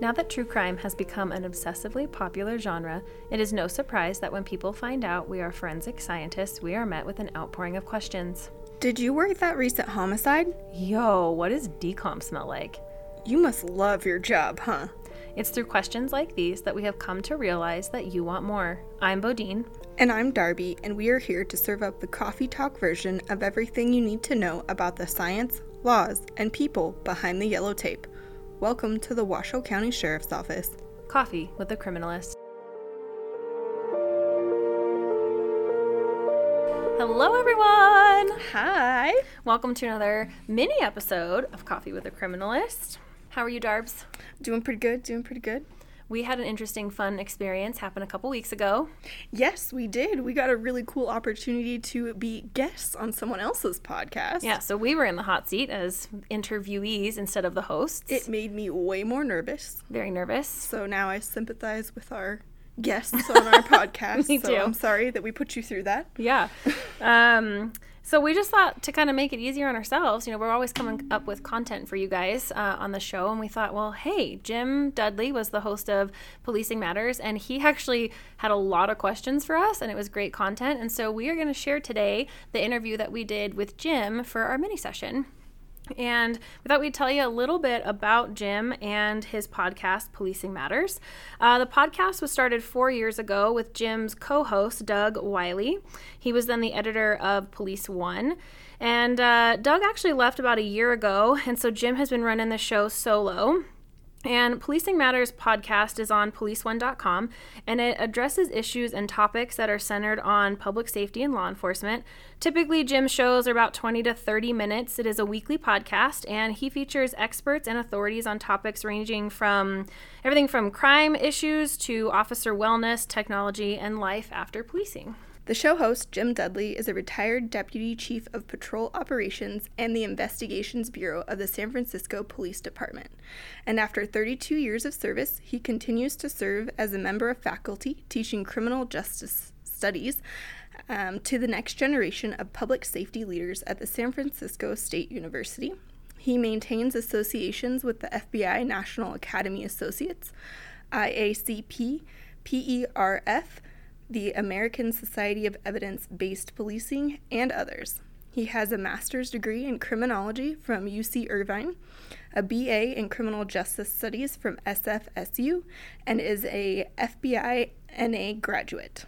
Now that true crime has become an obsessively popular genre, it is no surprise that when people find out we are forensic scientists, we are met with an outpouring of questions. Did you work that recent homicide? Yo, what does decomp smell like? You must love your job, huh? It's through questions like these that we have come to realize that you want more. I'm Bodine. And I'm Darby, and we are here to serve up the coffee talk version of everything you need to know about the science, laws, and people behind the yellow tape. Welcome to the Washoe County Sheriff's Office. Coffee with the Criminalist. Hello, everyone! Hi. Welcome to another mini episode of Coffee with a Criminalist. How are you, Darbs? Doing pretty good, doing pretty good. We had an interesting, fun experience happen a couple weeks ago. Yes, we did. We got a really cool opportunity to be guests on someone else's podcast. Yeah, so we were in the hot seat as interviewees instead of the hosts. It made me way more nervous. Very nervous. So now I sympathize with our guests on our podcast. Me so too. I'm sorry that we put you through that. Yeah. um, so we just thought to kind of make it easier on ourselves. You know, we're always coming up with content for you guys uh, on the show, and we thought, well, hey, Jim Dudley was the host of Policing Matters, and he actually had a lot of questions for us, and it was great content. And so we are going to share today the interview that we did with Jim for our mini session. And we thought we'd tell you a little bit about Jim and his podcast, Policing Matters. Uh, the podcast was started four years ago with Jim's co host, Doug Wyllie. He was then the editor of Police One. And uh, Doug actually left about a year ago, and so Jim has been running the show solo. And Policing Matters podcast is on policeone.com and it addresses issues and topics that are centered on public safety and law enforcement. Typically, Jim's shows are about 20 to 30 minutes. It is a weekly podcast and he features experts and authorities on topics ranging from everything from crime issues to officer wellness, technology, and life after policing. The show host, Jim Dudley, is a retired Deputy Chief of Patrol Operations and the Investigations Bureau of the San Francisco Police Department. And after 32 years of service, he continues to serve as a member of faculty teaching criminal justice studies um, to the next generation of public safety leaders at the San Francisco State University. He maintains associations with the FBI National Academy Associates, IACP, PERF, the American Society of Evidence Based Policing, and others. He has a master's degree in criminology from UC Irvine, a BA in criminal justice studies from SFSU, and is a FBI NA graduate.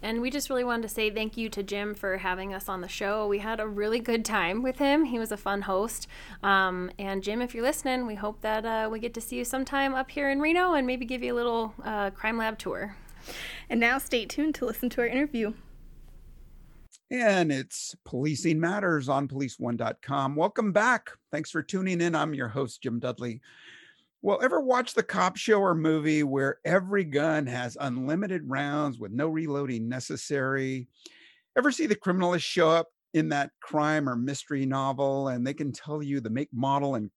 And we just really wanted to say thank you to Jim for having us on the show. We had a really good time with him. He was a fun host. Um, and Jim, if you're listening, we hope that uh, we get to see you sometime up here in Reno and maybe give you a little uh, crime lab tour. And now stay tuned to listen to our interview. And it's Policing Matters on policeone.com. Welcome back. Thanks for tuning in. I'm your host, Jim Dudley. Well, ever watch the cop show or movie where every gun has unlimited rounds with no reloading necessary? Ever see the criminalist show up in that crime or mystery novel and they can tell you the make, model, and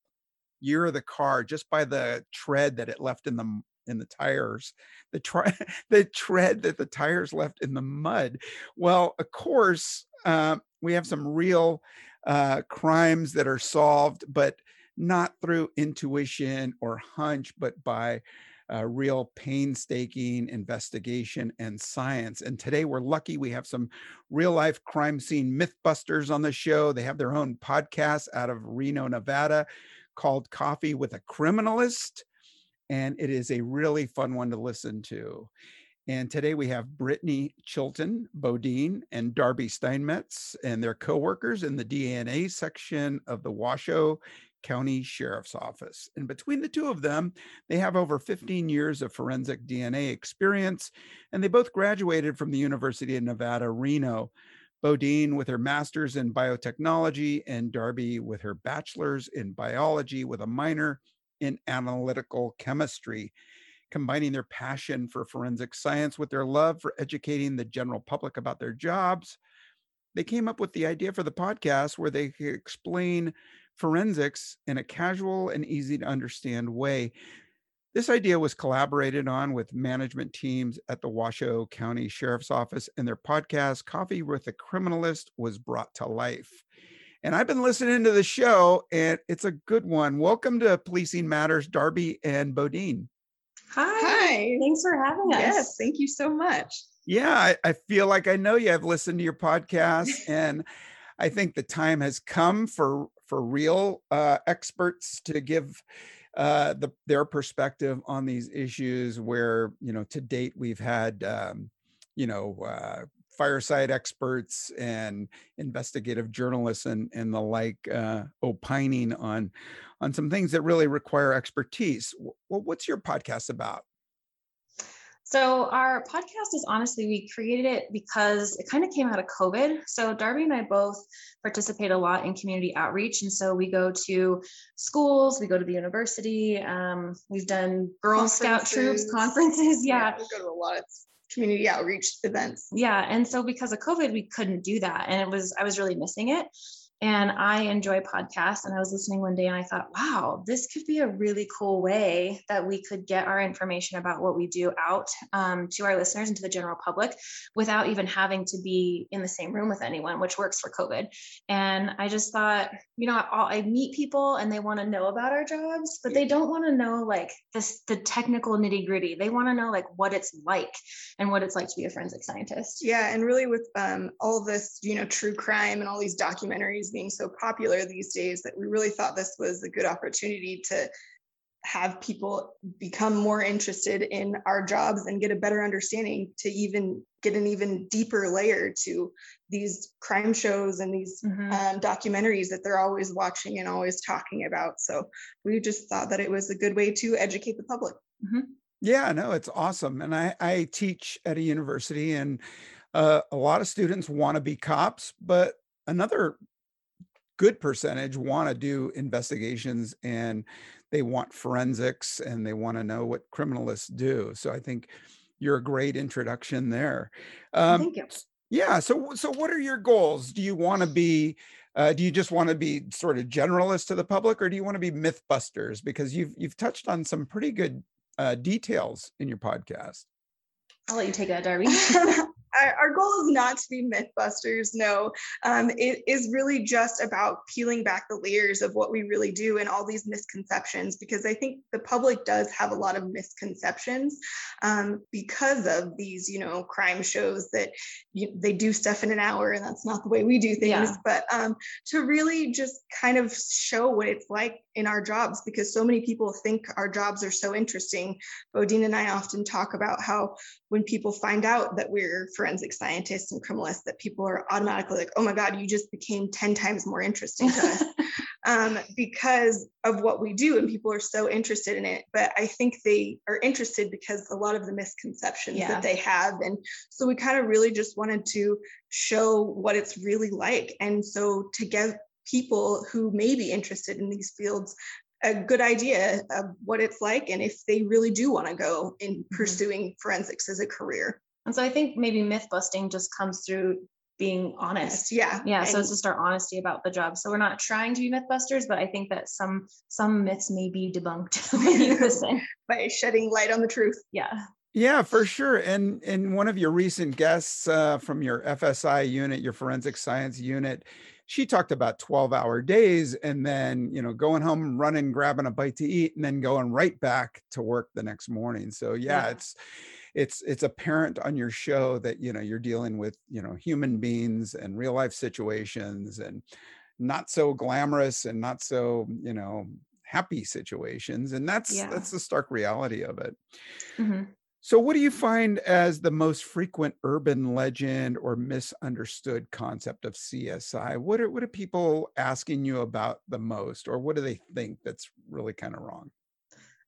year of the car just by the tread that it left in the in the tires, the tri- the tread that the tires left in the mud. Well, of course, uh, we have some real uh, crimes that are solved, but not through intuition or hunch, but by uh, real painstaking investigation and science. And today we're lucky we have some real life crime scene mythbusters on the show. They have their own podcast out of Reno, Nevada called Coffee with a Criminalist and it is a really fun one to listen to. And today we have Brittany Chilton Bodine and Darby Steinmetz and their co-workers in the DNA section of the Washoe County Sheriff's Office. And between the two of them, they have over 15 years of forensic DNA experience, and they both graduated from the University of Nevada, Reno. Bodine with her master's in biotechnology and Darby with her bachelor's in biology with a minor in analytical chemistry, combining their passion for forensic science with their love for educating the general public about their jobs. They came up with the idea for the podcast where they could explain forensics in a casual and easy to understand way. This idea was collaborated on with management teams at the Washoe County Sheriff's Office, and their podcast, Coffee with a Criminalist, was brought to life. And I've been listening to the show, and it's a good one. Welcome to Policing Matters, Darby and Bodine. Hi. Hi. Thanks for having us. Yes, thank you so much. Yeah, I, I feel like I know you. I've listened to your podcast, and I think the time has come for for real uh, experts to give uh, the, their perspective on these issues. Where you know, to date, we've had um, you know uh, fireside experts and investigative journalists and and the like uh, opining on on some things that really require expertise. Well, what's your podcast about? So, our podcast is honestly, we created it because it kind of came out of COVID. So, Darby and I both participate a lot in community outreach. And so, we go to schools, we go to the university, um, we've done Girl Scout troops, conferences. Yeah. yeah. We go to a lot of community outreach events. Yeah. And so, because of COVID, we couldn't do that. And it was, I was really missing it and I enjoy podcasts. And I was listening one day and I thought, wow, this could be a really cool way that we could get our information about what we do out um, to our listeners and to the general public without even having to be in the same room with anyone, which works for COVID. And I just thought, you know, I, I meet people and they want to know about our jobs, but they don't want to know like this the technical nitty gritty. They want to know like what it's like and what it's like to be a forensic scientist. Yeah, and really with um, all this, you know, true crime and all these documentaries being so popular these days that we really thought this was a good opportunity to have people become more interested in our jobs and get a better understanding to even get an even deeper layer to these crime shows and these mm-hmm. um, documentaries that they're always watching and always talking about. So we just thought that it was a good way to educate the public. Mm-hmm. Yeah, no, it's awesome. And I, I teach at a university, and uh, a lot of students want to be cops, but another good percentage want to do investigations and they want forensics and they want to know what criminalists do. So I think you're a great introduction there. Um, Thank you. Yeah. So so what are your goals? Do you want to be uh, do you just want to be sort of generalist to the public, or do you want to be mythbusters? Because you've you've touched on some pretty good uh, details in your podcast. I'll let you take that, Darby. our, goal is not to be mythbusters. No, um, it is really just about peeling back the layers of what we really do and all these misconceptions, because I think the public does have a lot of misconceptions um, because of these, you know, crime shows that you, they do stuff in an hour, and that's not the way we do things. Yeah. But um, to really just kind of show what it's like in our jobs, because so many people think our jobs are so interesting. Bodine and I often talk about how when people find out that we're forensic scientists and criminalists that people are automatically like, oh my God, you just became 10 times more interesting to us um, because of what we do. And people are so interested in it. But I think they are interested because a lot of the misconceptions yeah. that they have. And so we kind of really just wanted to show what it's really like. And so to get people who may be interested in these fields a good idea of what it's like and if they really do want to go in mm-hmm. pursuing forensics as a career. And so I think maybe myth busting just comes through being honest. Yeah. Yeah. And so it's just our honesty about the job. So we're not trying to be mythbusters, but I think that some some myths may be debunked when you listen. By shedding light on the truth. Yeah. Yeah, for sure. And and one of your recent guests uh, from your FSI unit, your forensic science unit, she talked about 12 hour days and then you know going home running grabbing a bite to eat and then going right back to work the next morning so yeah, yeah. it's it's it's apparent on your show that you know you're dealing with you know human beings and real life situations and not so glamorous and not so you know happy situations and that's yeah. that's the stark reality of it mm-hmm. So, what do you find as the most frequent urban legend or misunderstood concept of CSI? What are what are people asking you about the most, or what do they think that's really kind of wrong?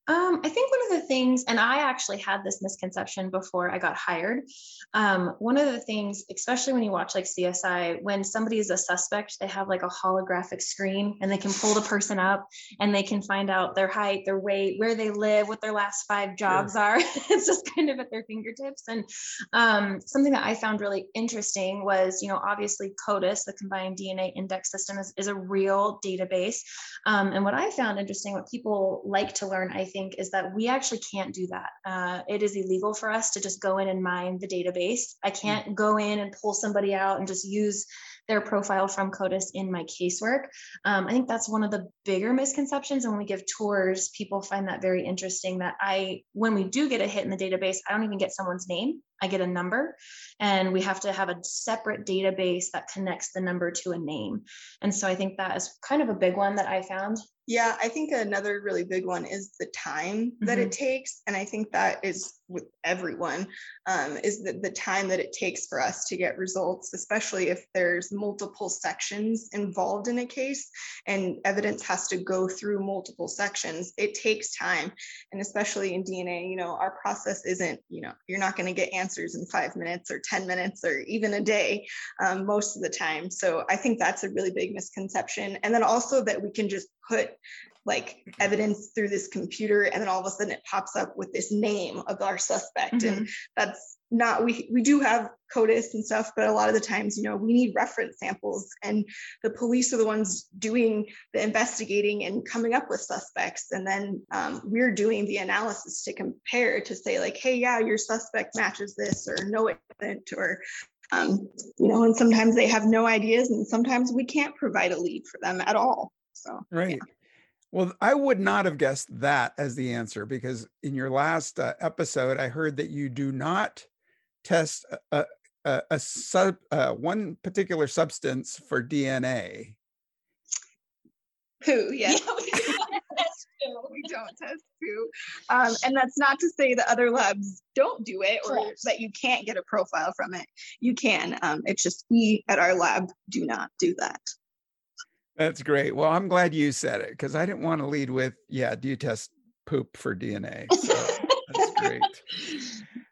Um, I think one of the things, and I actually had this misconception before I got hired. Um, one of the things, especially when you watch like CSI, when somebody is a suspect, they have like a holographic screen and they can pull the person up and they can find out their height, their weight, where they live, what their last five jobs yeah. are. it's just kind of at their fingertips. And um, something that I found really interesting was, you know, obviously CODIS, the Combined DNA Index System, is, is a real database. Um, and what I found interesting, what people like to learn, I think is that we actually can't do that. Uh, it is illegal for us to just go in and mine the database. I can't go in and pull somebody out and just use their profile from CODIS in my casework. Um, I think that's one of the bigger misconceptions. And when we give tours, people find that very interesting that I, when we do get a hit in the database, I don't even get someone's name. I get a number, and we have to have a separate database that connects the number to a name. And so I think that is kind of a big one that I found. Yeah, I think another really big one is the time that Mm-hmm. it takes. And I think that is with everyone, um, is that the time that it takes for us to get results, especially if there's multiple sections involved in a case and evidence has to go through multiple sections. It takes time. And especially in DNA, you know, our process isn't, you know, you're not going to get answers in five minutes or 10 minutes or even a day um, most of the time. So I think that's a really big misconception. And then also that we can just put like evidence through this computer and then all of a sudden it pops up with this name of our suspect. And that's not we we do have codis and stuff but a lot of the times you know we need reference samples and the police are the ones doing the investigating and coming up with suspects. And then um, we're doing the analysis to compare to say like hey yeah your suspect matches this or no it doesn't or um, you know and sometimes they have no ideas and sometimes we can't provide a lead for them at all so Right. Well, I would not have guessed that as the answer because in your last uh, episode, I heard that you do not test a, a, a, sub, uh, one particular substance for DNA. poo yeah we don't test poo. Um, and that's not to say that other labs don't do it or Correct. that you can't get a profile from it. You can. Um, it's just we at our lab do not do that. That's great. Well, I'm glad you said it because I didn't want to lead with, yeah, do you test poop for DNA? So that's great.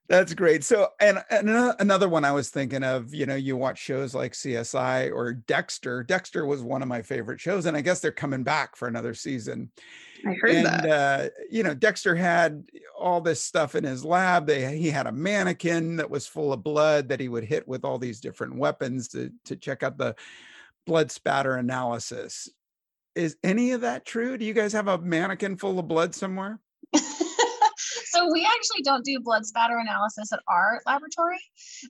That's great. So, and, and another one I was thinking of, you know, you watch shows like CSI or Dexter. Dexter was one of my favorite shows, and I guess they're coming back for another season. I heard and that. uh, you know, Dexter had all this stuff in his lab. They he had a mannequin that was full of blood that he would hit with all these different weapons to to check out the blood spatter analysis. Is any of that true? Do you guys have a mannequin full of blood somewhere? So we actually don't do blood spatter analysis at our laboratory.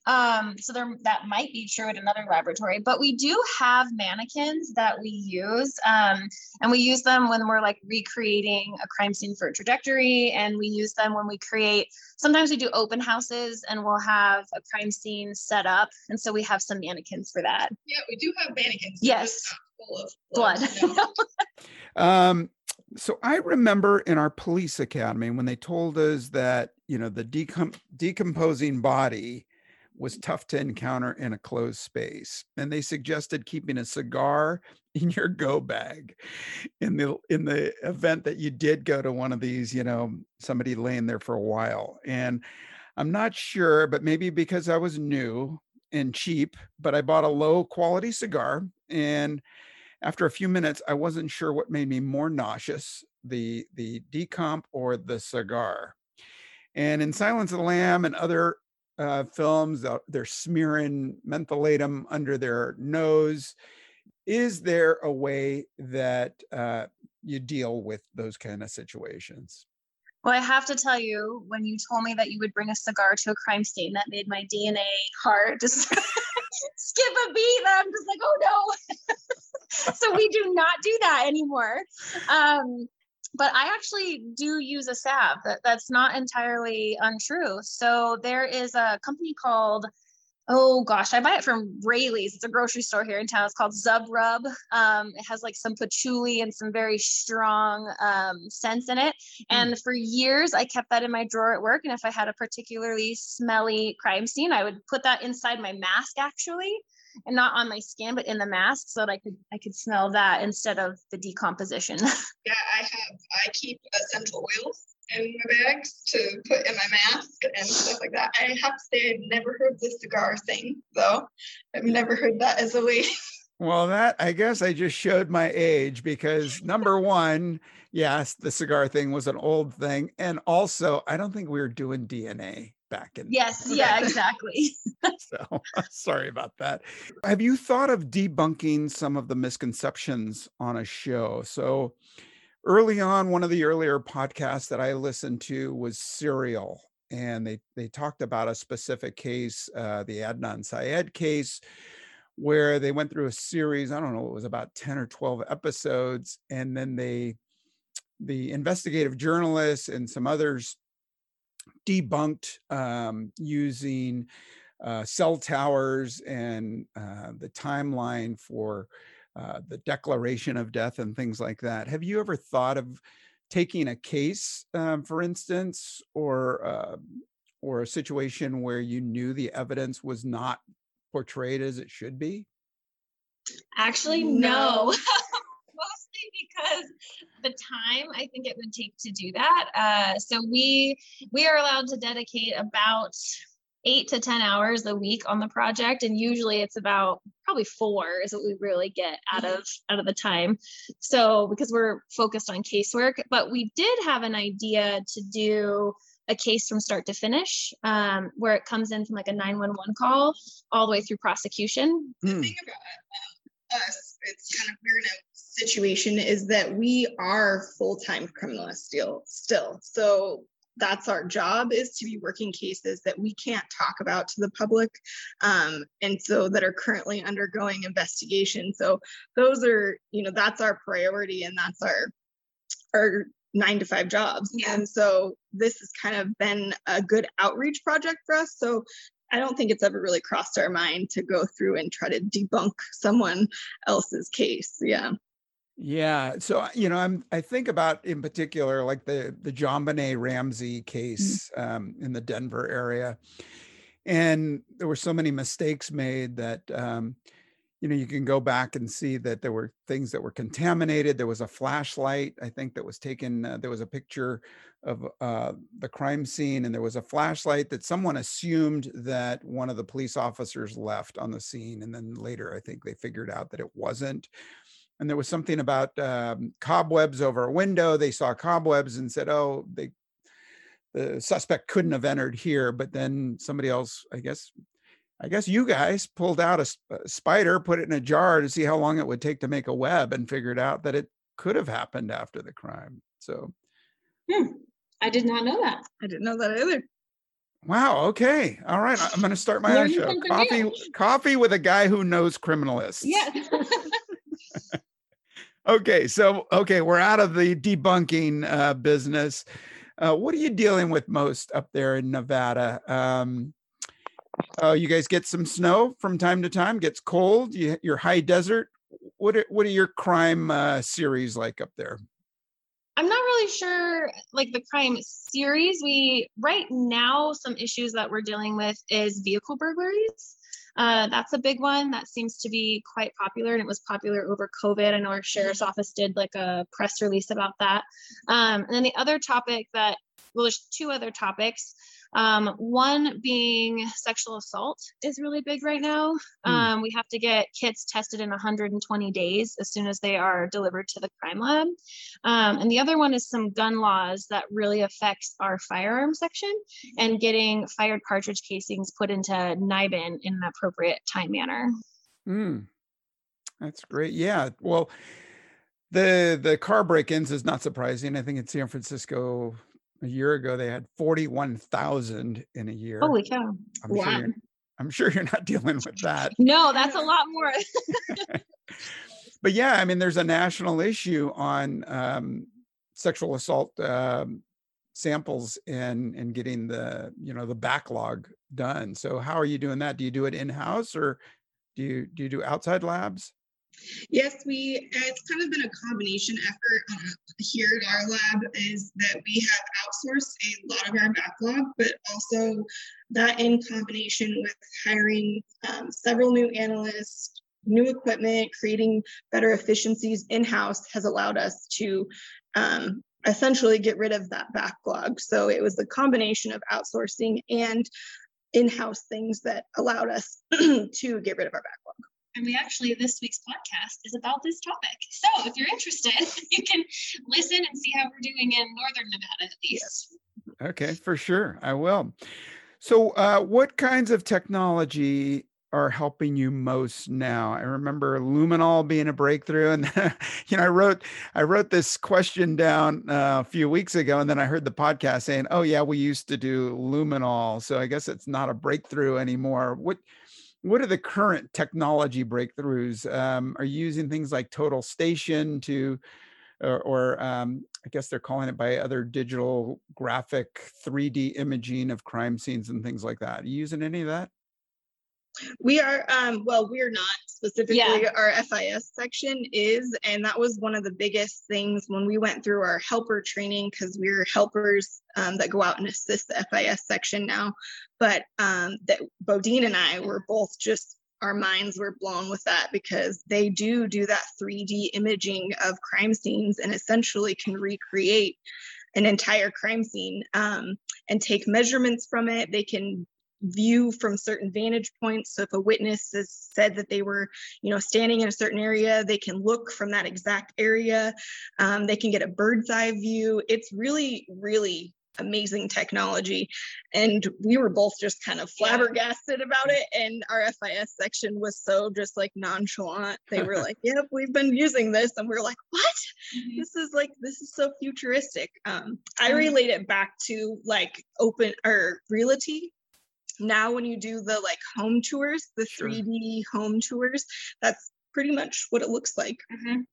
Um, so there that might be true at another laboratory, but we do have mannequins that we use, um, and we use them when we're like recreating a crime scene for a trajectory, and we use them when we create. Sometimes we do open houses, and we'll have a crime scene set up, and so we have some mannequins for that. Yeah, we do have mannequins. Yes. Full of Blood. Um, so I remember in our police academy when they told us that you know the decom- decomposing body was tough to encounter in a closed space, and they suggested keeping a cigar in your go bag in the in the event that you did go to one of these, you know, somebody laying there for a while. And I'm not sure, but maybe because I was new and cheap, but I bought a low quality cigar and after a few minutes, I wasn't sure what made me more nauseous, the the decomp or the cigar. And in Silence of the Lamb and other uh, films, they're smearing mentholatum under their nose. Is there a way that uh, you deal with those kind of situations? Well, I have to tell you, when you told me that you would bring a cigar to a crime scene, that made my DNA heart just skip a beat. I'm just like, oh no. so we do not do that anymore. Um, but I actually do use a salve. That, that's not entirely untrue. So there is a company called Oh gosh, I buy it from Raley's. It's a grocery store here in town. It's called Zum Rub. Um, it has like some patchouli and some very strong um, scents in it. And for years, I kept that in my drawer at work. And if I had a particularly smelly crime scene, I would put that inside my mask actually, and not on my skin, but in the mask, so that I could I could smell that instead of the decomposition. Yeah, I have. I keep essential oils in my bags to put in my mask and stuff like that. I have to say, I've never heard the cigar thing, though. I've never heard that as a way. Well, that I guess I just showed my age because number one, yes, the cigar thing was an old thing. And also, I don't think we were doing DNA back in. yes, yeah, exactly. So sorry about that. Have you thought of debunking some of the misconceptions on a show? So, early on, one of the earlier podcasts that I listened to was Serial, and they they talked about a specific case, uh, the Adnan Syed case, where they went through a series. I don't know, it was about ten or twelve episodes, and then they the investigative journalists and some others debunked um, using uh, cell towers and uh, the timeline for uh, the declaration of death and things like that. Have you ever thought of taking a case, um, for instance, or uh, or a situation where you knew the evidence was not portrayed as it should be? Actually, no. Mostly because the time I think it would take to do that. Uh, so we we are allowed to dedicate about eight to 10 hours a week on the project. And usually it's about probably four is what we really get out of out of the time. So because we're focused on casework, but we did have an idea to do a case from start to finish, um, where it comes in from like a 911 call all the way through prosecution. The thing about us, it's kind of weird situation is that we are full-time criminalists still still so that's our job is to be working cases that we can't talk about to the public um, and so that are currently undergoing investigation so those are you know that's our priority and that's our our nine to five jobs Yeah. and so this has kind of been a good outreach project for us so I don't think it's ever really crossed our mind to go through and try to debunk someone else's case. Yeah. Yeah. So uh, you know, I'm I think about in particular like the the JonBenét Ramsey case um, in the Denver area, and there were so many mistakes made that um, you know you can go back and see that there were things that were contaminated. There was a flashlight I think that was taken. Uh, there was a picture of uh, the crime scene, and there was a flashlight that someone assumed that one of the police officers left on the scene, and then later I think they figured out that it wasn't and there was something about um, cobwebs over a window. They saw cobwebs and said, "Oh, they the suspect couldn't have entered here." But then somebody else, I guess, I guess you guys pulled out a spider, put it in a jar to see how long it would take to make a web, and figured out that it could have happened after the crime. So, Hmm. I did not know that. I didn't know that either. wow. Okay. All right. I- I'm going to start my own show. Coffee, new. coffee with a guy who knows criminalists. Yes. Okay, so okay, we're out of the debunking uh, business. Uh, what are you dealing with most up there in Nevada? Um, oh, you guys get some snow from time to time. Gets cold. You, you're high desert. What are, what are your crime uh, series like up there? I'm not really sure, like the crime series. We right now some issues that we're dealing with is vehicle burglaries. Uh, that's a big one that seems to be quite popular, and it was popular over COVID. I know our sheriff's office did like a press release about that. Um, and then the other topic that well, there's two other topics. Um, one being sexual assault is really big right now. Hmm. Um, we have to get kits tested in 120 days as soon as they are delivered to the crime lab. Um, and the other one is some gun laws that really affects our firearm section and getting fired cartridge casings put into NIBIN in an appropriate time manner. Mm, that's great. Yeah. Well, the the car break-ins is not surprising. I think in San Francisco a year ago they had 41,000 in a year. Holy cow. I'm sure wow. you're, I'm sure you're not dealing with that. No, that's a lot more. but yeah, I mean, there's a national issue on um, sexual assault um, samples and and getting the you know the backlog done. So how are you doing that? Do you do it in house or do you do you do outside labs? Yes, we, it's kind of been a combination effort uh, here at our lab is that we have outsourced a lot of our backlog, but also that in combination with hiring um, several new analysts, new equipment, creating better efficiencies in-house has allowed us to um, essentially get rid of that backlog. So it was the combination of outsourcing and in-house things that allowed us to get rid of our backlog. And we actually, this week's podcast is about this topic. So if you're interested, you can listen and see how we're doing in Northern Nevada at least. Okay, for sure, I will. So, uh, what kinds of technology are helping you most now? I remember luminol being a breakthrough, and you know, I wrote I wrote this question down uh, a few weeks ago, and then I heard the podcast saying, "Oh yeah, we used to do luminol," so I guess it's not a breakthrough anymore. What what are the current technology breakthroughs? Um, are you using things like Total Station to, or, or um, I guess they're calling it by other digital graphic 3D imaging of crime scenes and things like that? Are you using any of that? We are, um, well, we're not specifically. Yeah. Our FIS section is, and that was one of the biggest things when we went through our helper training because we're helpers um, that go out and assist the FIS section now. But um, that Bodine and I were both just our minds were blown with that because they do do that 3D imaging of crime scenes and essentially can recreate an entire crime scene um, and take measurements from it. They can view from certain vantage points. So if a witness has said that they were, you know, standing in a certain area, they can look from that exact area. Um, they can get a bird's eye view. It's really, really amazing technology. And we were both just kind of flabbergasted about it. And our FIS section was so just like nonchalant. They were like, yep, we've been using this. And we are like, what? Mm-hmm. This is like, this is so futuristic. Um, I relate it back to like open or realty now when you do the like home tours the Sure. 3d home tours that's pretty much what it looks like Mhm.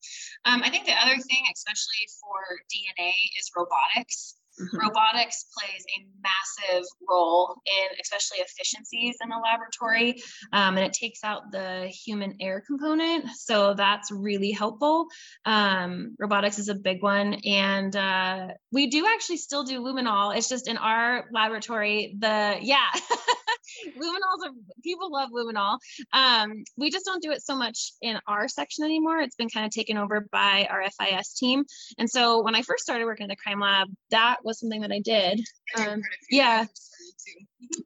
Um, I think the other thing, especially for DNA, is robotics. Mhm. Robotics plays a massive role in especially efficiencies in a laboratory, um, and it takes out the human error component. So that's really helpful. Um, robotics is a big one, and uh, we do actually still do luminol. It's just in our laboratory, the yeah, luminol's people love luminol. Um, we just don't do it so much in our section anymore. It's been kind of taken over by our FIS team. And so when I first started working in the crime lab, that was something that I did. Um, yeah.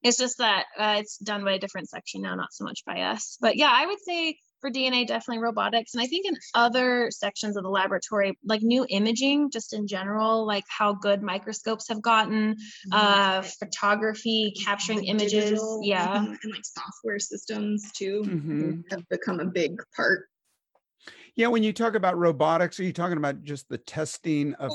It's just that uh, it's done by a different section now, not so much by us. But yeah, I would say for DNA, definitely robotics. And I think in other sections of the laboratory, like new imaging, just in general, like how good microscopes have gotten, uh, photography, capturing The images. digital, Yeah. mhm, and like software systems too Mhm. have become a big part Yeah, when you talk about robotics, are you talking about just the testing of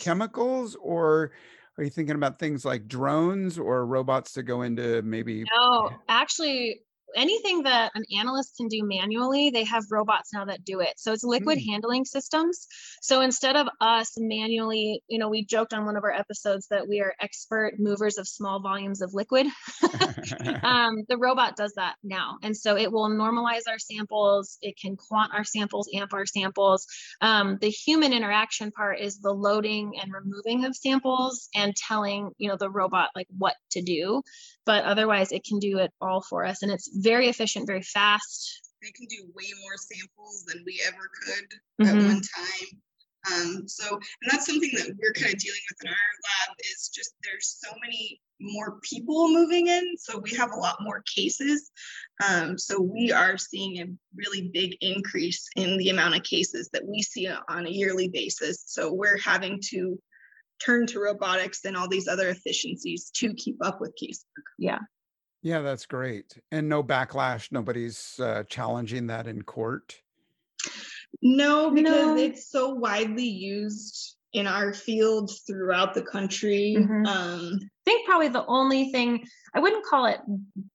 chemicals, or are you thinking about things like drones or robots to go into maybe? No, actually, anything that an analyst can do manually, they have robots now that do it. So it's liquid Mm. handling systems. So instead of us manually, you know, we joked on one of our episodes that we are expert movers of small volumes of liquid. um, the robot does that now. And so it will normalize our samples, it can quant our samples, amp our samples. Um, the human interaction part is the loading and removing of samples and telling, you know, the robot like what to do. But otherwise, it can do it all for us. And it's very efficient, very fast. they can do way more samples than we ever could Mhm. at one time. Um, so, and that's something that we're kind of dealing with in our lab is just there's so many more people moving in. So we have a lot more cases. Um, so we are seeing a really big increase in the amount of cases that we see on a yearly basis. So we're having to turn to robotics and all these other efficiencies to keep up with casework. Yeah. Yeah, that's great. And no backlash. Nobody's uh, challenging that in court. No, because No. it's so widely used in our field throughout the country. Mhm. Um, I think probably the only thing I wouldn't call it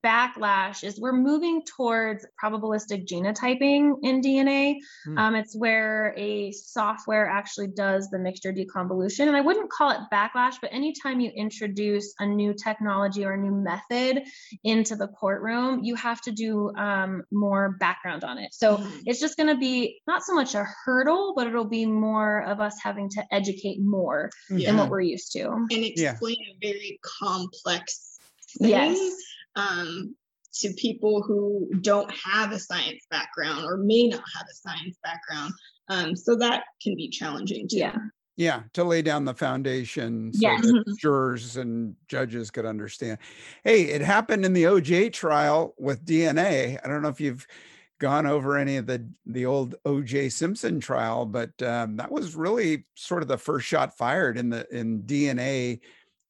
backlash is we're moving towards probabilistic genotyping in DNA. Hmm. Um, it's where a software actually does the mixture deconvolution. And I wouldn't call it backlash, but anytime you introduce a new technology or a new method into the courtroom, you have to do um, more background on it. So Mhm. it's just going to be not so much a hurdle, but it'll be more of us having to educate more Yeah. than what we're used to. and Yeah. explain a very complex thing Yes. um, to people who don't have a science background or may not have a science background. Um, so that can be challenging too. Yeah. Yeah, to lay down the foundation so Yes. that jurors and judges could understand. Hey, it happened in the OJ trial with DNA. I don't know if you've gone over any of the the old OJ Simpson trial, but um, that was really sort of the first shot fired in the in DNA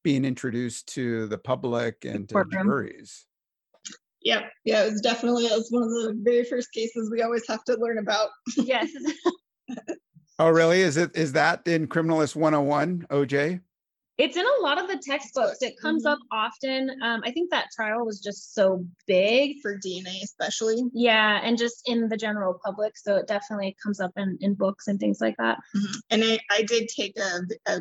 being introduced to the public and to courtroom. juries. Yeah, Yeah, it was definitely it was one of the very first cases we always have to learn about. yes. Oh, really? Is it is that in Criminalist 101, OJ? It's in a lot of the textbooks. It comes Mhm. up often. Um, I think that trial was just so big. For DNA, especially. Yeah, and just in the general public. So it definitely comes up in, in books and things like that. And I, I did take a, a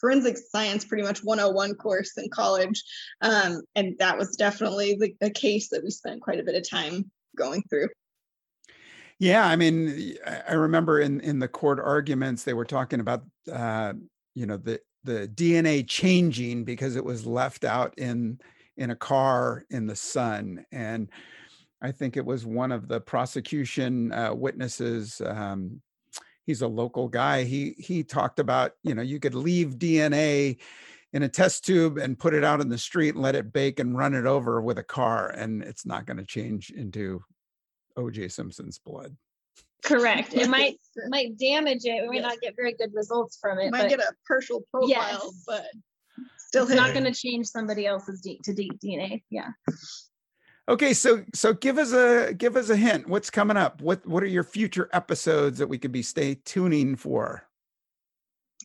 forensic science pretty much 101 course in college. Um, and that was definitely the, a case that we spent quite a bit of time going through. Yeah, I mean, I remember in in the court arguments they were talking about uh, you know the the DNA changing because it was left out in in a car in the sun, and I think it was one of the prosecution uh, witnesses. Um, he's a local guy. He he talked about you know you could leave DNA in a test tube and put it out in the street and let it bake and run it over with a car, and it's not going to change into O.J. Simpson's blood. Correct. It might It might damage it. We might Yes. not get very good results from it, might but get a partial profile, Yes. but still it's not going to change somebody else's D- to D- DNA. Yeah. Okay, so so give us a give us a hint. What's coming up? What what are your future episodes that we could be stay tuning for?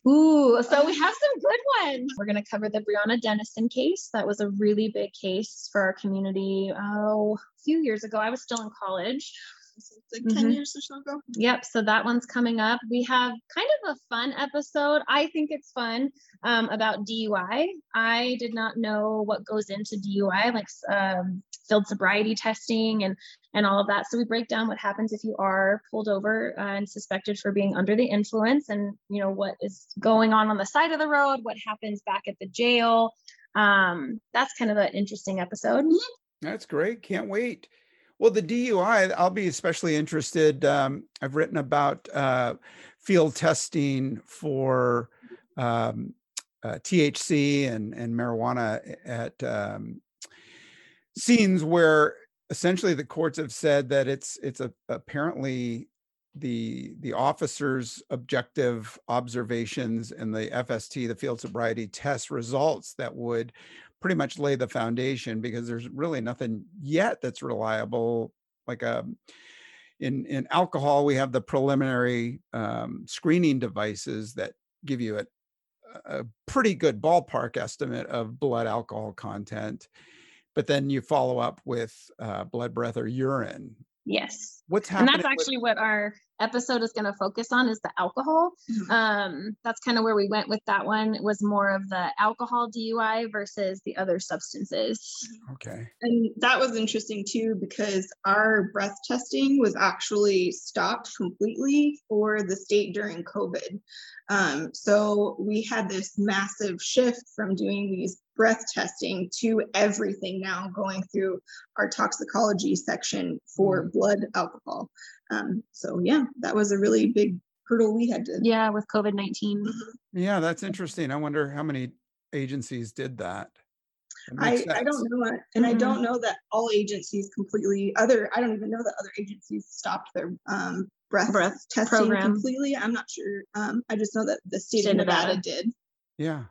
Ooh, so we uh, have some good ones. We're going to cover the Brianna Denison case. That was a really big case for our community. Oh, a few years ago. I was still in college. It's like 10 Mhm. years or so ago. Yep. So that one's coming up. We have kind of a fun episode. I think it's fun um, about DUI. I did not know what goes into DUI, like um, field sobriety testing and and all of that. So we break down what happens if you are pulled over uh, and suspected for being under the influence, and you know what is going on on the side of the road, what happens back at the jail. Um, that's kind of an interesting episode. That's great. Can't wait. Well, the DUI, I'll be especially interested. Um, I've written about uh, field testing for um, uh, THC and, and marijuana at um, scenes where essentially the courts have said that it's it's a, apparently the the officers' objective observations and the FST, the field sobriety test results that would pretty much lay the foundation because there's really nothing yet that's reliable. Like um, in in alcohol, we have the preliminary um, screening devices that give you a, a pretty good ballpark estimate of blood alcohol content, but then you follow up with uh, blood, breath, or urine. Yes. What's happening? and happening? that's with- actually what our episode is going to focus on is the alcohol Mhm. um that's kind of where we went with that one it was more of the alcohol dui versus the other substances okay. And that was interesting too because our breath testing was actually stopped completely for the state during COVID. Um, so we had this massive shift from doing these breath testing to everything now going through our toxicology section for blood alcohol. Um, so yeah, that was a really big hurdle we had to. yeah with covid-19 Yeah, that's interesting. I wonder how many agencies did that. That I, I don't know it, and I Mhm. don't know that all agencies completely other I don't even know that other agencies stopped their um breath, Breath testing program. completely. I'm not sure. Um I just know that the state, State of of Nevada, Nevada. did. Yeah.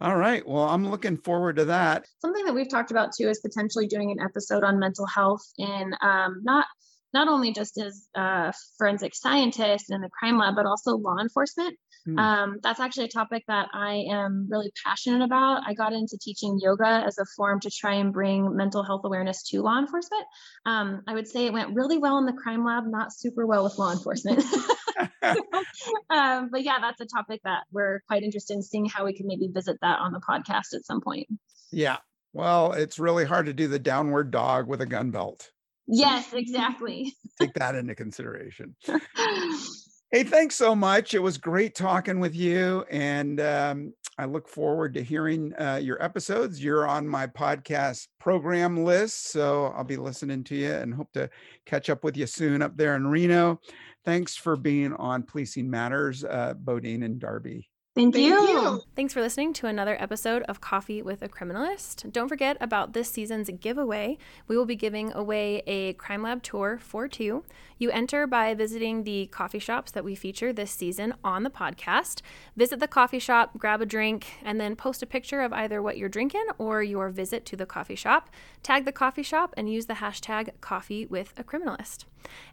All right. Well, I'm looking forward to that. something that we've talked about too is potentially doing an episode on mental health in um, not not only just as a forensic scientist in the crime lab but also law enforcement Hmm. um, that's actually a topic that i am really passionate about i got into teaching yoga as a form to try and bring mental health awareness to law enforcement um, i would say it went really well in the crime lab not super well with law enforcement um, but yeah that's a topic that we're quite interested in seeing how we can maybe visit that on the podcast at some point Yeah. Well, it's really hard to do the downward dog with a gun belt. Yes, exactly. Take that into consideration. Hey, thanks so much. It was great talking with you. And um, I look forward to hearing uh, your episodes. You're on my podcast program list. So I'll be listening to you and hope to catch up with you soon up there in Reno. Thanks for being on Policing Matters, uh, Bodine and Darby. Thank, Thank you. you. Thanks for listening to another episode of Coffee with a Criminalist. Don't forget about this season's giveaway. We will be giving away a Crime Lab tour for two. You enter by visiting the coffee shops that we feature this season on the podcast. Visit the coffee shop, grab a drink, and then post a picture of either what you're drinking or your visit to the coffee shop. Tag the coffee shop and use the hashtag Coffee with a Criminalist.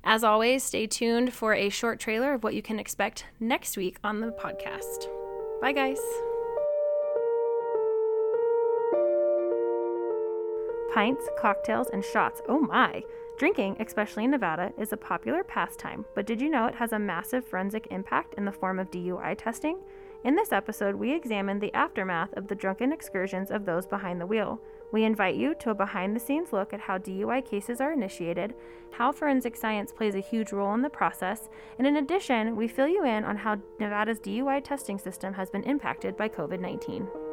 As always, stay tuned for a short trailer of what you can expect next week on the podcast. Bye, guys. Pints, cocktails, and shots. Oh my! Drinking, especially in Nevada, is a popular pastime, but did you know it has a massive forensic impact in the form of DUI testing? In this episode, we examine the aftermath of the drunken excursions of those behind the wheel. We invite you to a behind the scenes look at how DUI cases are initiated, how forensic science plays a huge role in the process, and in addition, we fill you in on how Nevada's DUI testing system has been impacted by COVID 19.